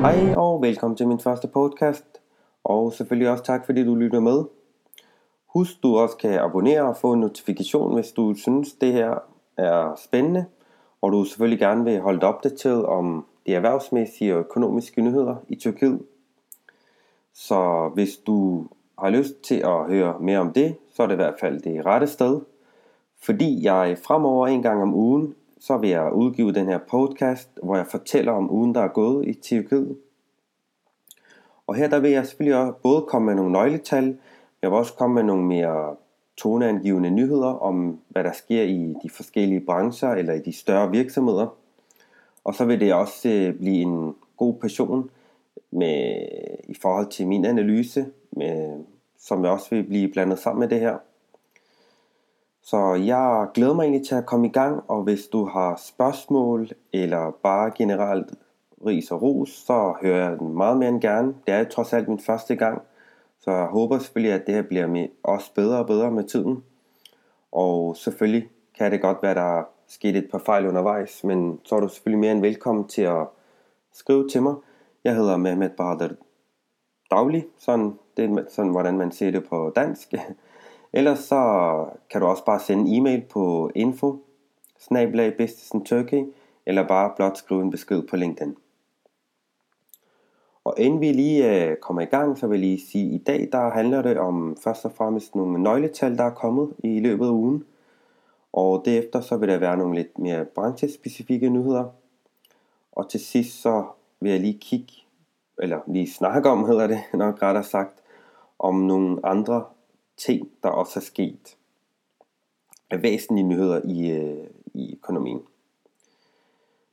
Hej og velkommen til min første podcast. Og selvfølgelig også tak fordi du lytter med. Husk du også kan abonnere og få en notifikation, hvis du synes det her er spændende. Og du selvfølgelig gerne vil holde dig opdateret om de erhvervsmæssige og økonomiske nyheder i Tyrkiet. Så hvis du har lyst til at høre mere om det, så er det i hvert fald det rette sted. Fordi jeg fremover en gang om ugen så vil jeg udgive den her podcast, hvor jeg fortæller om ugen, der er gået i Tyrkiet. Og her der vil jeg selvfølgelig også både komme med nogle nøgletal, jeg vil også komme med nogle mere toneangivende nyheder om, hvad der sker i de forskellige brancher eller i de større virksomheder. Og så vil det også øh, blive en god passion med, i forhold til min analyse, med, som jeg også vil blive blandet sammen med det her. Så jeg glæder mig egentlig til at komme i gang, og hvis du har spørgsmål eller bare generelt ris og ros, så hører jeg den meget mere end gerne. Det er trods alt min første gang, så jeg håber selvfølgelig, at det her bliver med også bedre og bedre med tiden. Og selvfølgelig kan det godt være, der er sket et par fejl undervejs, men så er du selvfølgelig mere end velkommen til at skrive til mig. Jeg hedder Mehmet Bahadur Dagli, sådan, det er sådan, hvordan man siger det på dansk. Ellers så kan du også bare sende en e-mail på info Turkey, eller bare blot skrive en besked på LinkedIn. Og inden vi lige øh, kommer i gang, så vil jeg lige sige, at i dag der handler det om først og fremmest nogle nøgletal, der er kommet i løbet af ugen. Og derefter så vil der være nogle lidt mere branchespecifikke nyheder. Og til sidst så vil jeg lige kigge, eller lige snakke om, hedder det nok rettere sagt, om nogle andre ting, der også er sket af væsentlige nyheder i, øh, i økonomien.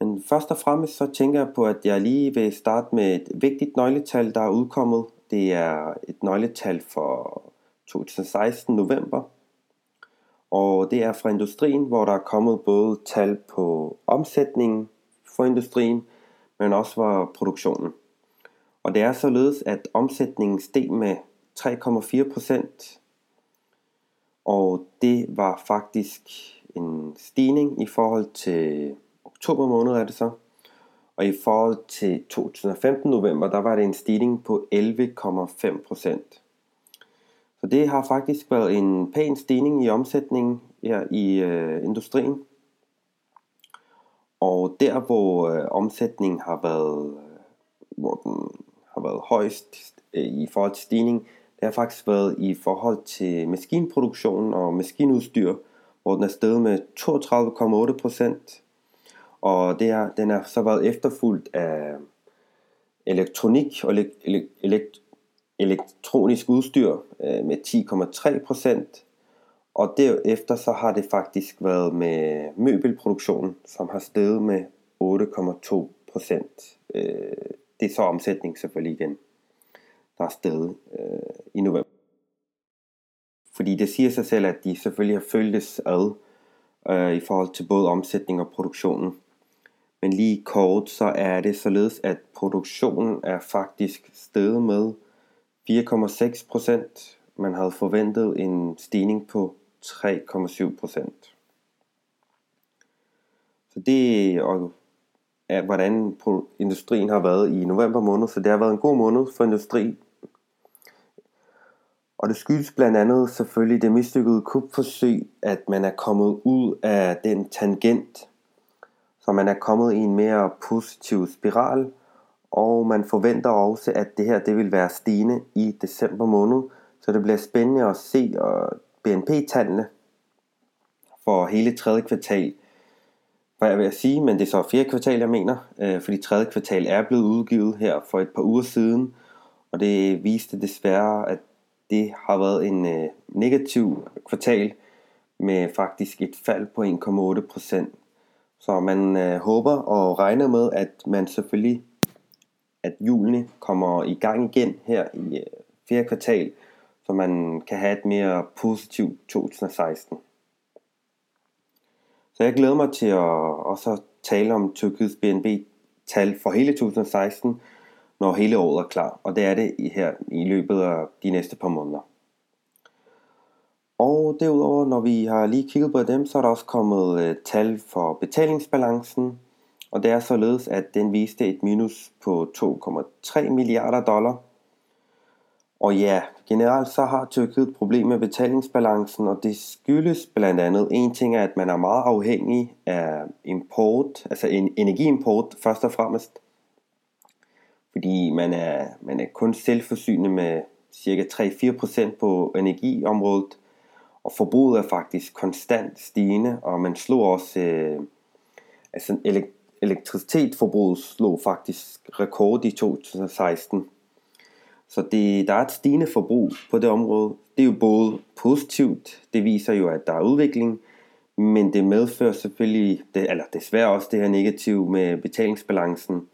Men først og fremmest så tænker jeg på, at jeg lige vil starte med et vigtigt nøgletal, der er udkommet. Det er et nøgletal for 2016 november. Og det er fra industrien, hvor der er kommet både tal på omsætningen for industrien, men også for produktionen. Og det er således, at omsætningen steg med 3,4 procent og det var faktisk en stigning i forhold til oktober måned er det så. Og i forhold til 2015 november, der var det en stigning på 11,5 procent. Så det har faktisk været en pæn stigning i omsætningen her i øh, industrien. Og der hvor øh, omsætningen har været, øh, hvor den har været højst øh, i forhold til stigning, det har faktisk været i forhold til maskinproduktion og maskinudstyr, hvor den er steget med 32,8 procent. Og det er, den har så været efterfulgt af elektronik og elekt, elekt, elektronisk udstyr øh, med 10,3 procent. Og derefter så har det faktisk været med møbelproduktion, som har steget med 8,2 procent. Øh, det er så omsætning selvfølgelig igen der er stedet øh, i november. Fordi det siger sig selv, at de selvfølgelig har føltes ad øh, i forhold til både omsætning og produktionen. Men lige kort, så er det således, at produktionen er faktisk steget med 4,6 procent. Man havde forventet en stigning på 3,7 procent. Så det er, hvordan industrien har været i november måned. Så det har været en god måned for industri og det skyldes blandt andet selvfølgelig det mislykkede kupforsøg, at man er kommet ud af den tangent, så man er kommet i en mere positiv spiral, og man forventer også, at det her det vil være stigende i december måned, så det bliver spændende at se BNP-tallene for hele tredje kvartal. Hvad jeg vil sige, men det er så fjerde kvartal, jeg mener, øh, fordi tredje kvartal er blevet udgivet her for et par uger siden, og det viste desværre, at det har været en øh, negativ kvartal med faktisk et fald på 1,8%. Så man øh, håber og regner med, at man selvfølgelig, at julene kommer i gang igen her i øh, fjerde kvartal, så man kan have et mere positivt 2016. Så jeg glæder mig til at også tale om Tyrkiets BNB-tal for hele 2016, når hele året er klar, og det er det her i løbet af de næste par måneder. Og derudover, når vi har lige kigget på dem, så er der også kommet øh, tal for betalingsbalancen, og det er således, at den viste et minus på 2,3 milliarder dollar. Og ja, generelt så har Tyrkiet et problem med betalingsbalancen, og det skyldes blandt andet en ting er, at man er meget afhængig af import, altså en energiimport først og fremmest. Fordi man er, man er kun selvforsynende med cirka 3-4% på energiområdet, og forbruget er faktisk konstant stigende, og man slog også, øh, altså elektricitetsforbruget slog faktisk rekord i 2016. Så det, der er et stigende forbrug på det område. Det er jo både positivt, det viser jo, at der er udvikling, men det medfører selvfølgelig, det, eller desværre også det her negativ med betalingsbalancen.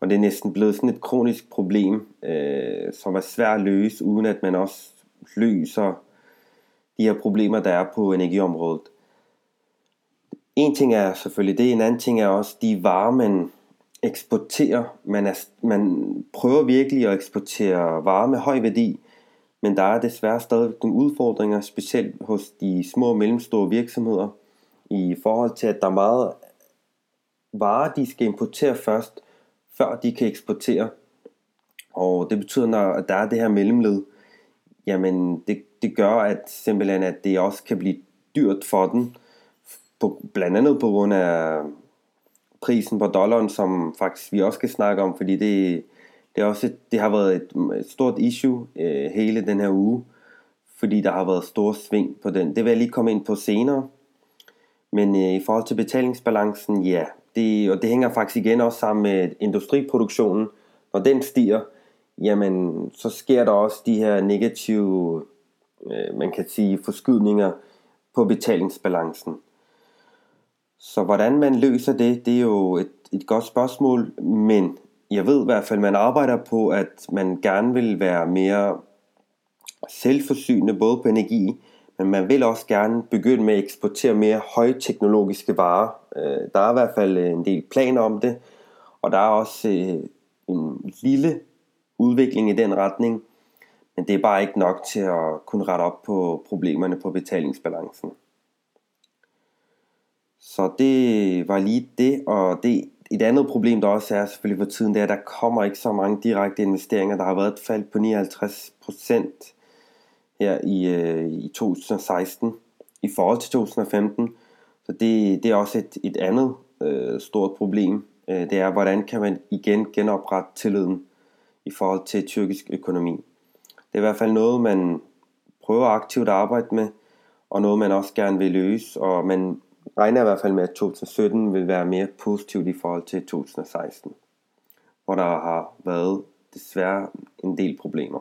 Og det er næsten blevet sådan et kronisk problem, øh, som er svært at løse, uden at man også løser de her problemer, der er på energiområdet. En ting er selvfølgelig det, en anden ting er også de varer, man eksporterer. Man, er, man prøver virkelig at eksportere varer med høj værdi, men der er desværre stadig nogle udfordringer, specielt hos de små og mellemstore virksomheder, i forhold til, at der er meget varer, de skal importere først, før de kan eksportere. Og det betyder, når der er det her mellemled, jamen det, det gør at simpelthen, at det også kan blive dyrt for den, på, blandt andet på grund af prisen på dollaren, som faktisk vi også skal snakke om, fordi det, det, er også et, det har været et, et stort issue øh, hele den her uge, fordi der har været stor sving på den. Det vil jeg lige komme ind på senere. Men øh, i forhold til betalingsbalancen, ja, det, og det hænger faktisk igen også sammen med industriproduktionen. Når den stiger, jamen så sker der også de her negative, øh, man kan sige, forskydninger på betalingsbalancen. Så hvordan man løser det, det er jo et, et godt spørgsmål, men jeg ved i hvert fald, at man arbejder på, at man gerne vil være mere selvforsynende, både på energi, men man vil også gerne begynde med at eksportere mere højteknologiske varer. Øh, der er i hvert fald øh, en del planer om det, og der er også øh, en lille udvikling i den retning, men det er bare ikke nok til at kunne rette op på problemerne på betalingsbalancen. Så det var lige det, og det, et andet problem, der også er selvfølgelig for tiden, det er, at der kommer ikke så mange direkte investeringer. Der har været et fald på 59 procent her i, øh, i 2016 i forhold til 2015. Så det, det er også et, et andet øh, stort problem. Øh, det er, hvordan kan man igen genoprette tilliden i forhold til tyrkisk økonomi. Det er i hvert fald noget, man prøver aktivt at arbejde med, og noget, man også gerne vil løse, og man regner i hvert fald med, at 2017 vil være mere positivt i forhold til 2016, hvor der har været desværre en del problemer.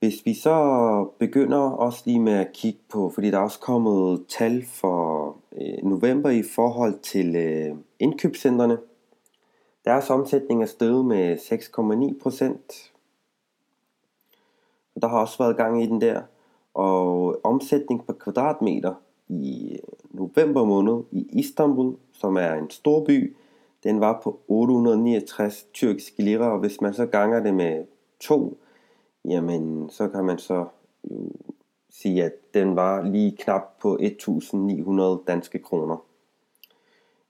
Hvis vi så begynder også lige med at kigge på, fordi der er også kommet tal for øh, november i forhold til øh, indkøbscentrene. Deres omsætning er steget med 6,9 procent. Der har også været gang i den der. Og omsætning per kvadratmeter i øh, november måned i Istanbul, som er en stor by, den var på 869 tyrkiske lira, og hvis man så ganger det med 2, jamen så kan man så jo sige, at den var lige knap på 1900 danske kroner.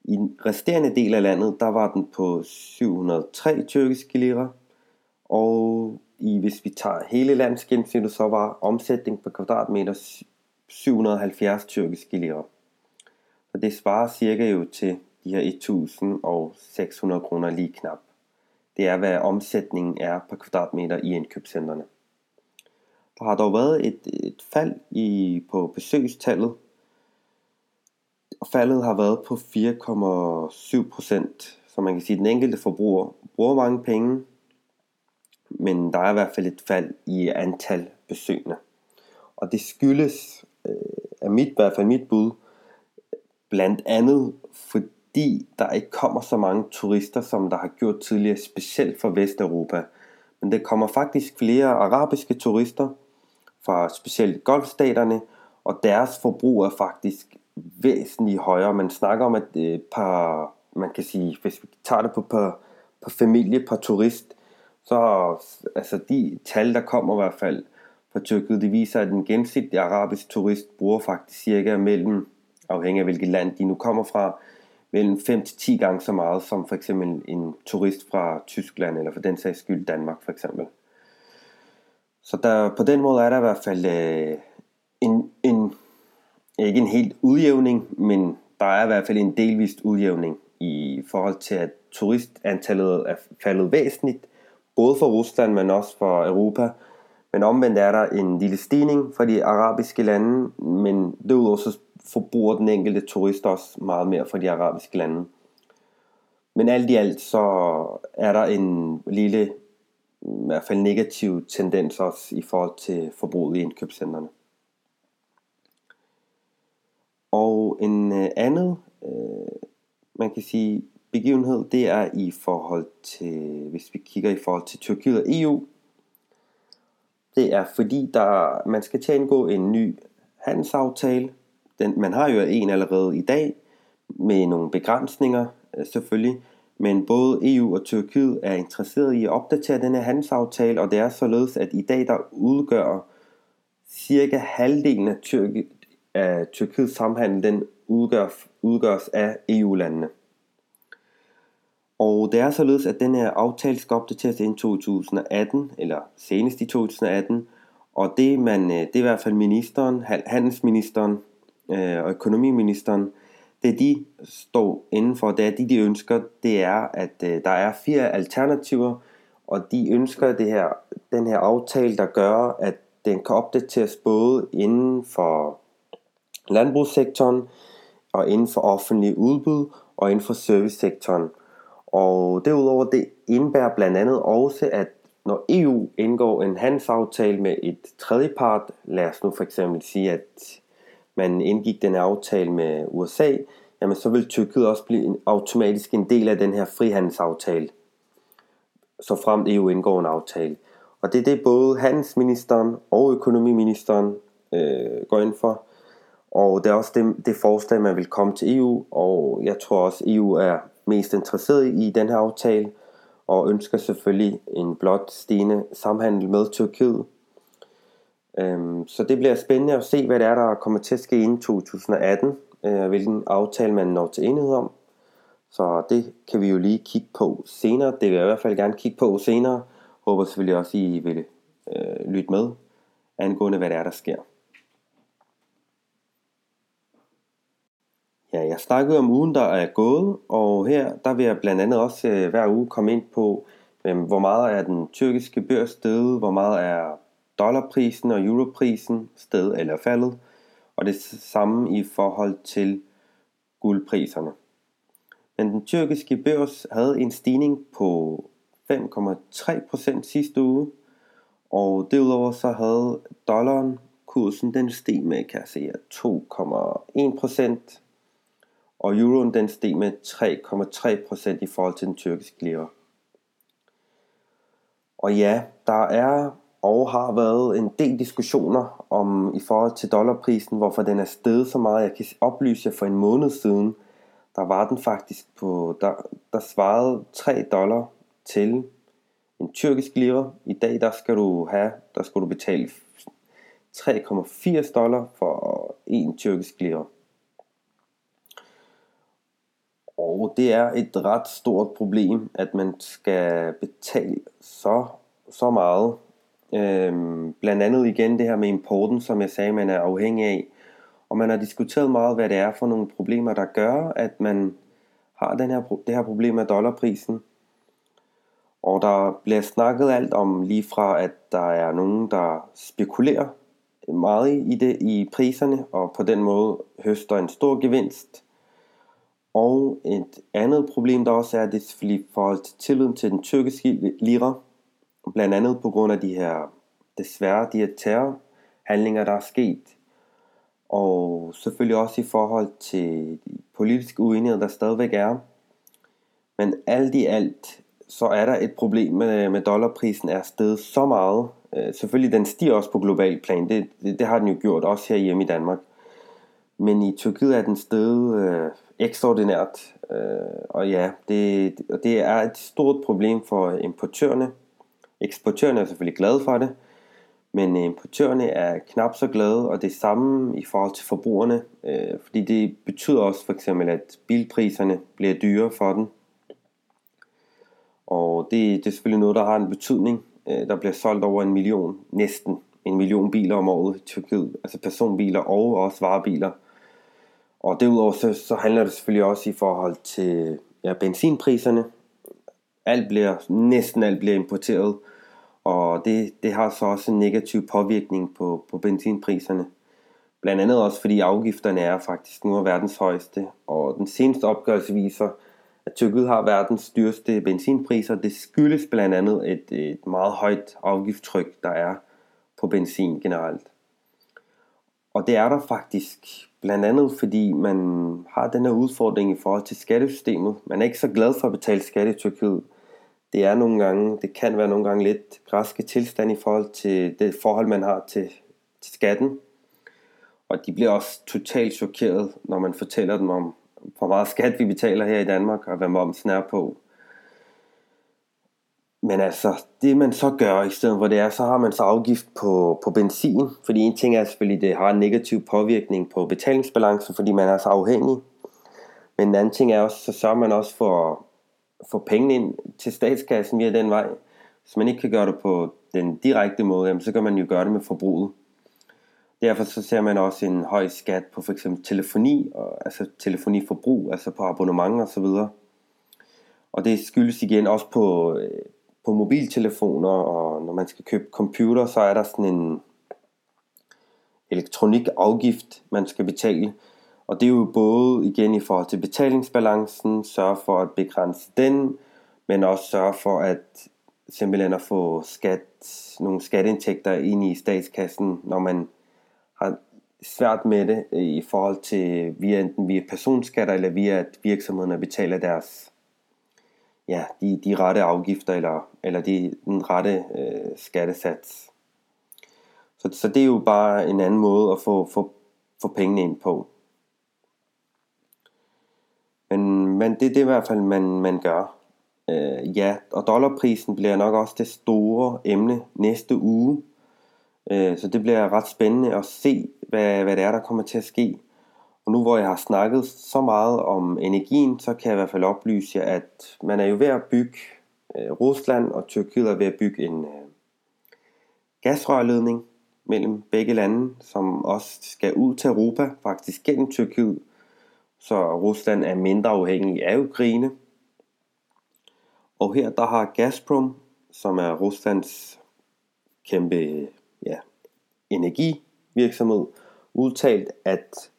I den resterende del af landet, der var den på 703 tyrkiske lira, og i, hvis vi tager hele landsgennemsnittet, så var omsætning per kvadratmeter 770 tyrkiske lira. Så det svarer cirka jo til de her 1600 kroner lige knap. Det er, hvad omsætningen er per kvadratmeter i indkøbscentrene. Der har dog været et, et fald i, på besøgstallet, og faldet har været på 4,7 procent. Så man kan sige, at den enkelte forbruger bruger mange penge, men der er i hvert fald et fald i antal besøgende. Og det skyldes øh, af mit, i hvert fald mit bud, blandt andet fordi der ikke kommer så mange turister, som der har gjort tidligere, specielt fra Vesteuropa. Men der kommer faktisk flere arabiske turister fra specielt golfstaterne, og deres forbrug er faktisk væsentligt højere. Man snakker om, at øh, par, man kan sige, hvis vi tager det på per, per familie, per turist, så altså de tal, der kommer i hvert fald, fra Tyrkiet, det viser, at den gennemsnitlige arabisk turist bruger faktisk cirka mellem, afhængig af hvilket land de nu kommer fra, mellem 5-10 gange så meget som for eksempel en turist fra Tyskland, eller for den sags skyld Danmark for eksempel. Så der, på den måde er der i hvert fald øh, en, en, ikke en helt udjævning, men der er i hvert fald en delvist udjævning i forhold til, at turistantallet er faldet væsentligt, både for Rusland, men også for Europa. Men omvendt er der en lille stigning for de arabiske lande, men derudover så forbruger den enkelte turist også meget mere fra de arabiske lande. Men alt i alt så er der en lille, i hvert fald negativ tendens også i forhold til forbruget i indkøbscentrene. Og en øh, andet, øh, man kan sige, begivenhed, det er i forhold til, hvis vi kigger i forhold til Tyrkiet og EU, det er fordi, der, man skal til at indgå en ny handelsaftale. Den, man har jo en allerede i dag, med nogle begrænsninger øh, selvfølgelig, men både EU og Tyrkiet er interesseret i at opdatere denne handelsaftale, og det er således, at i dag der udgør cirka halvdelen af, Tyrk, af Tyrkiets samhandel, den udgør, udgøres af EU-landene. Og det er således, at den her aftale skal opdateres i 2018, eller senest i 2018. Og det, man, øh, det er i hvert fald ministeren, handelsministeren øh, og økonomiministeren, det de står indenfor, det er de, de ønsker, det er, at øh, der er fire alternativer, og de ønsker det her, den her aftale, der gør, at den kan opdateres både inden for landbrugssektoren, og inden for offentlige udbud, og inden for servicesektoren. Og derudover det indebærer blandt andet også, at når EU indgår en handelsaftale med et tredjepart, lad os nu for eksempel sige, at man indgik den aftale med USA, jamen så vil Tyrkiet også blive en, automatisk en del af den her frihandelsaftale, så frem EU indgår en aftale. Og det er det både handelsministeren og økonomiministeren øh, går ind for. Og det er også det, det forslag, man vil komme til EU, og jeg tror også, EU er mest interesseret i den her aftale, og ønsker selvfølgelig en blot stigende samhandel med Tyrkiet. Øhm, så det bliver spændende at se, hvad det er, der kommer til at ske inden 2018, øh, hvilken aftale man når til enighed om. Så det kan vi jo lige kigge på senere. Det vil jeg i hvert fald gerne kigge på senere. Håber selvfølgelig også, I vil øh, lytte med angående, hvad det er, der sker. Ja, jeg snakkede om ugen, der er gået, og her der vil jeg blandt andet også øh, hver uge komme ind på, øh, hvor meget er den tyrkiske børs steget, hvor meget er dollarprisen og europrisen sted eller faldet, og det samme i forhold til guldpriserne. Men den tyrkiske børs havde en stigning på 5,3% sidste uge, og derudover så havde dollaren kursen den steg med, kan jeg se, 2,1%, og euroen den steg med 3,3% i forhold til den tyrkiske lira. Og ja, der er og har været en del diskussioner om i forhold til dollarprisen, hvorfor den er steget så meget. Jeg kan oplyse jer for en måned siden, der var den faktisk på, der, der svarede 3 dollar til en tyrkisk lira. I dag der skal du have, der skal du betale 3,80 dollar for en tyrkisk lira. Og det er et ret stort problem, at man skal betale så, så meget. Øhm, blandt andet igen det her med importen, som jeg sagde, man er afhængig af. Og man har diskuteret meget, hvad det er for nogle problemer, der gør, at man har den her, det her problem med dollarprisen. Og der bliver snakket alt om lige fra, at der er nogen, der spekulerer meget i det i priserne, og på den måde høster en stor gevinst og et andet problem, der også er, det er selvfølgelig forhold til tilliden til den tyrkiske lira. Blandt andet på grund af de her, desværre, de her terrorhandlinger, der er sket. Og selvfølgelig også i forhold til de politiske uenigheder, der stadigvæk er. Men alt i alt, så er der et problem med, med dollarprisen er steget så meget. Øh, selvfølgelig, den stiger også på global plan. Det, det, det har den jo gjort, også her hjemme i Danmark. Men i Tyrkiet er den steget øh, ekstraordinært. Øh, og ja, det, det er et stort problem for importørerne. Eksportørerne er selvfølgelig glade for det, men importørerne er knap så glade, og det samme i forhold til forbrugerne, øh, fordi det betyder også for eksempel, at bilpriserne bliver dyrere for den. Og det, det er selvfølgelig noget, der har en betydning. Øh, der bliver solgt over en million, næsten en million biler om året i Tyrkiet. Altså personbiler og også varebiler. Og derudover så, så handler det selvfølgelig også i forhold til ja, benzinpriserne. Alt bliver, næsten alt bliver importeret. Og det, det har så også en negativ påvirkning på, på benzinpriserne. Blandt andet også fordi afgifterne er faktisk nu af verdens højeste. Og den seneste opgørelse viser, at Tyrkiet har verdens dyreste benzinpriser. Det skyldes blandt andet et, et meget højt afgiftstryk, der er på benzin generelt. Og det er der faktisk blandt andet fordi man har den her udfordring i forhold til skattesystemet. Man er ikke så glad for at betale skat i Tyrkiet. Det er nogle gange, det kan være nogle gange lidt græske tilstand i forhold til det forhold man har til, til skatten. Og de bliver også totalt chokeret, når man fortæller dem om, hvor meget skat vi betaler her i Danmark, og hvad momsen er på. Men altså, det man så gør i stedet for det er, så har man så afgift på, på benzin, fordi en ting er selvfølgelig, det har en negativ påvirkning på betalingsbalancen, fordi man er så afhængig. Men en anden ting er også, så sørger man også for, for pengene ind til statskassen via den vej. Hvis man ikke kan gøre det på den direkte måde, jamen, så kan man jo gøre det med forbruget. Derfor så ser man også en høj skat på for eksempel telefoni, og, altså telefoniforbrug, altså på abonnement og så videre. Og det skyldes igen også på, øh, på mobiltelefoner, og når man skal købe computer, så er der sådan en elektronikafgift, man skal betale. Og det er jo både igen i forhold til betalingsbalancen, sørge for at begrænse den, men også sørge for at simpelthen at få skat, nogle skatteindtægter ind i statskassen, når man har svært med det i forhold til via enten via personskatter eller via at virksomhederne betaler deres ja, de, de rette afgifter eller, eller de, den rette øh, skattesats. Så, så det er jo bare en anden måde at få, få, få pengene ind på. Men, men det, det er i hvert fald, man, man gør. Øh, ja, og dollarprisen bliver nok også det store emne næste uge. Øh, så det bliver ret spændende at se, hvad, hvad det er, der kommer til at ske. Og nu hvor jeg har snakket så meget om energien, så kan jeg i hvert fald oplyse jer, at man er jo ved at bygge, øh, Rusland og Tyrkiet er ved at bygge en øh, gasrørledning mellem begge lande, som også skal ud til Europa, faktisk gennem Tyrkiet, så Rusland er mindre afhængig af Ukraine. Og her der har Gazprom, som er Ruslands kæmpe ja, energivirksomhed, udtalt, at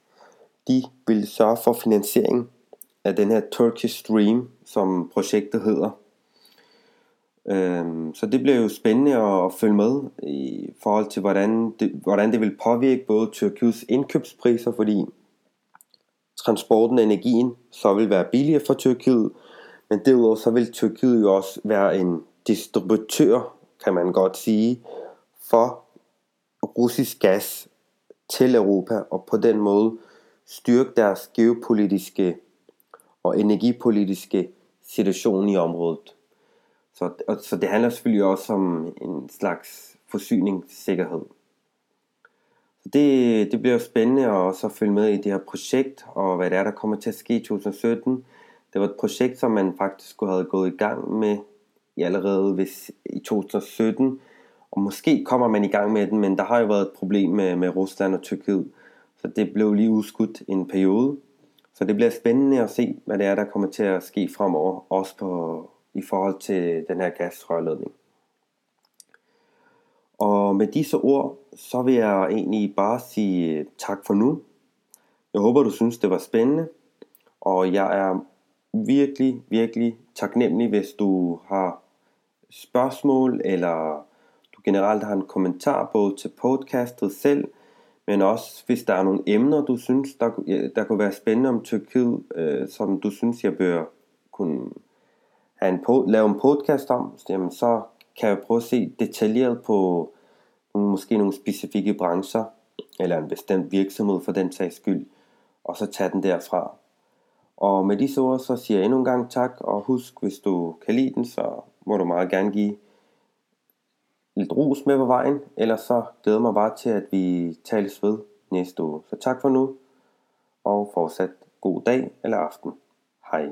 de vil sørge for finansiering af den her Turkish Stream, som projektet hedder. Øhm, så det bliver jo spændende at følge med i forhold til, hvordan det, hvordan det vil påvirke både Tyrkiets indkøbspriser, fordi transporten og energien så vil være billigere for Tyrkiet, men derudover så vil Tyrkiet jo også være en distributør, kan man godt sige, for russisk gas til Europa, og på den måde styrke deres geopolitiske og energipolitiske situation i området. Så, og, så det handler selvfølgelig også om en slags forsyningssikkerhed. Så det, det bliver spændende at også følge med i det her projekt, og hvad det er, der kommer til at ske i 2017. Det var et projekt, som man faktisk skulle have gået i gang med i allerede hvis, i 2017, og måske kommer man i gang med den, men der har jo været et problem med, med Rusland og Tyrkiet, så det blev lige udskudt en periode. Så det bliver spændende at se, hvad det er, der kommer til at ske fremover, også på, i forhold til den her gasrørledning. Og med disse ord, så vil jeg egentlig bare sige tak for nu. Jeg håber, du synes, det var spændende. Og jeg er virkelig, virkelig taknemmelig, hvis du har spørgsmål, eller du generelt har en kommentar både til podcastet selv, men også hvis der er nogle emner, du synes, der, der kunne være spændende om Tyrkiet, øh, som du synes, jeg bør kunne have en, lave en podcast om, jamen så kan jeg prøve at se detaljeret på måske nogle specifikke brancher, eller en bestemt virksomhed for den sags skyld, og så tage den derfra. Og med disse ord, så siger jeg endnu en gang tak, og husk, hvis du kan lide den, så må du meget gerne give lidt ros med på vejen, eller så glæder mig bare til, at vi tales ved næste uge. Så tak for nu, og fortsat god dag eller aften. Hej.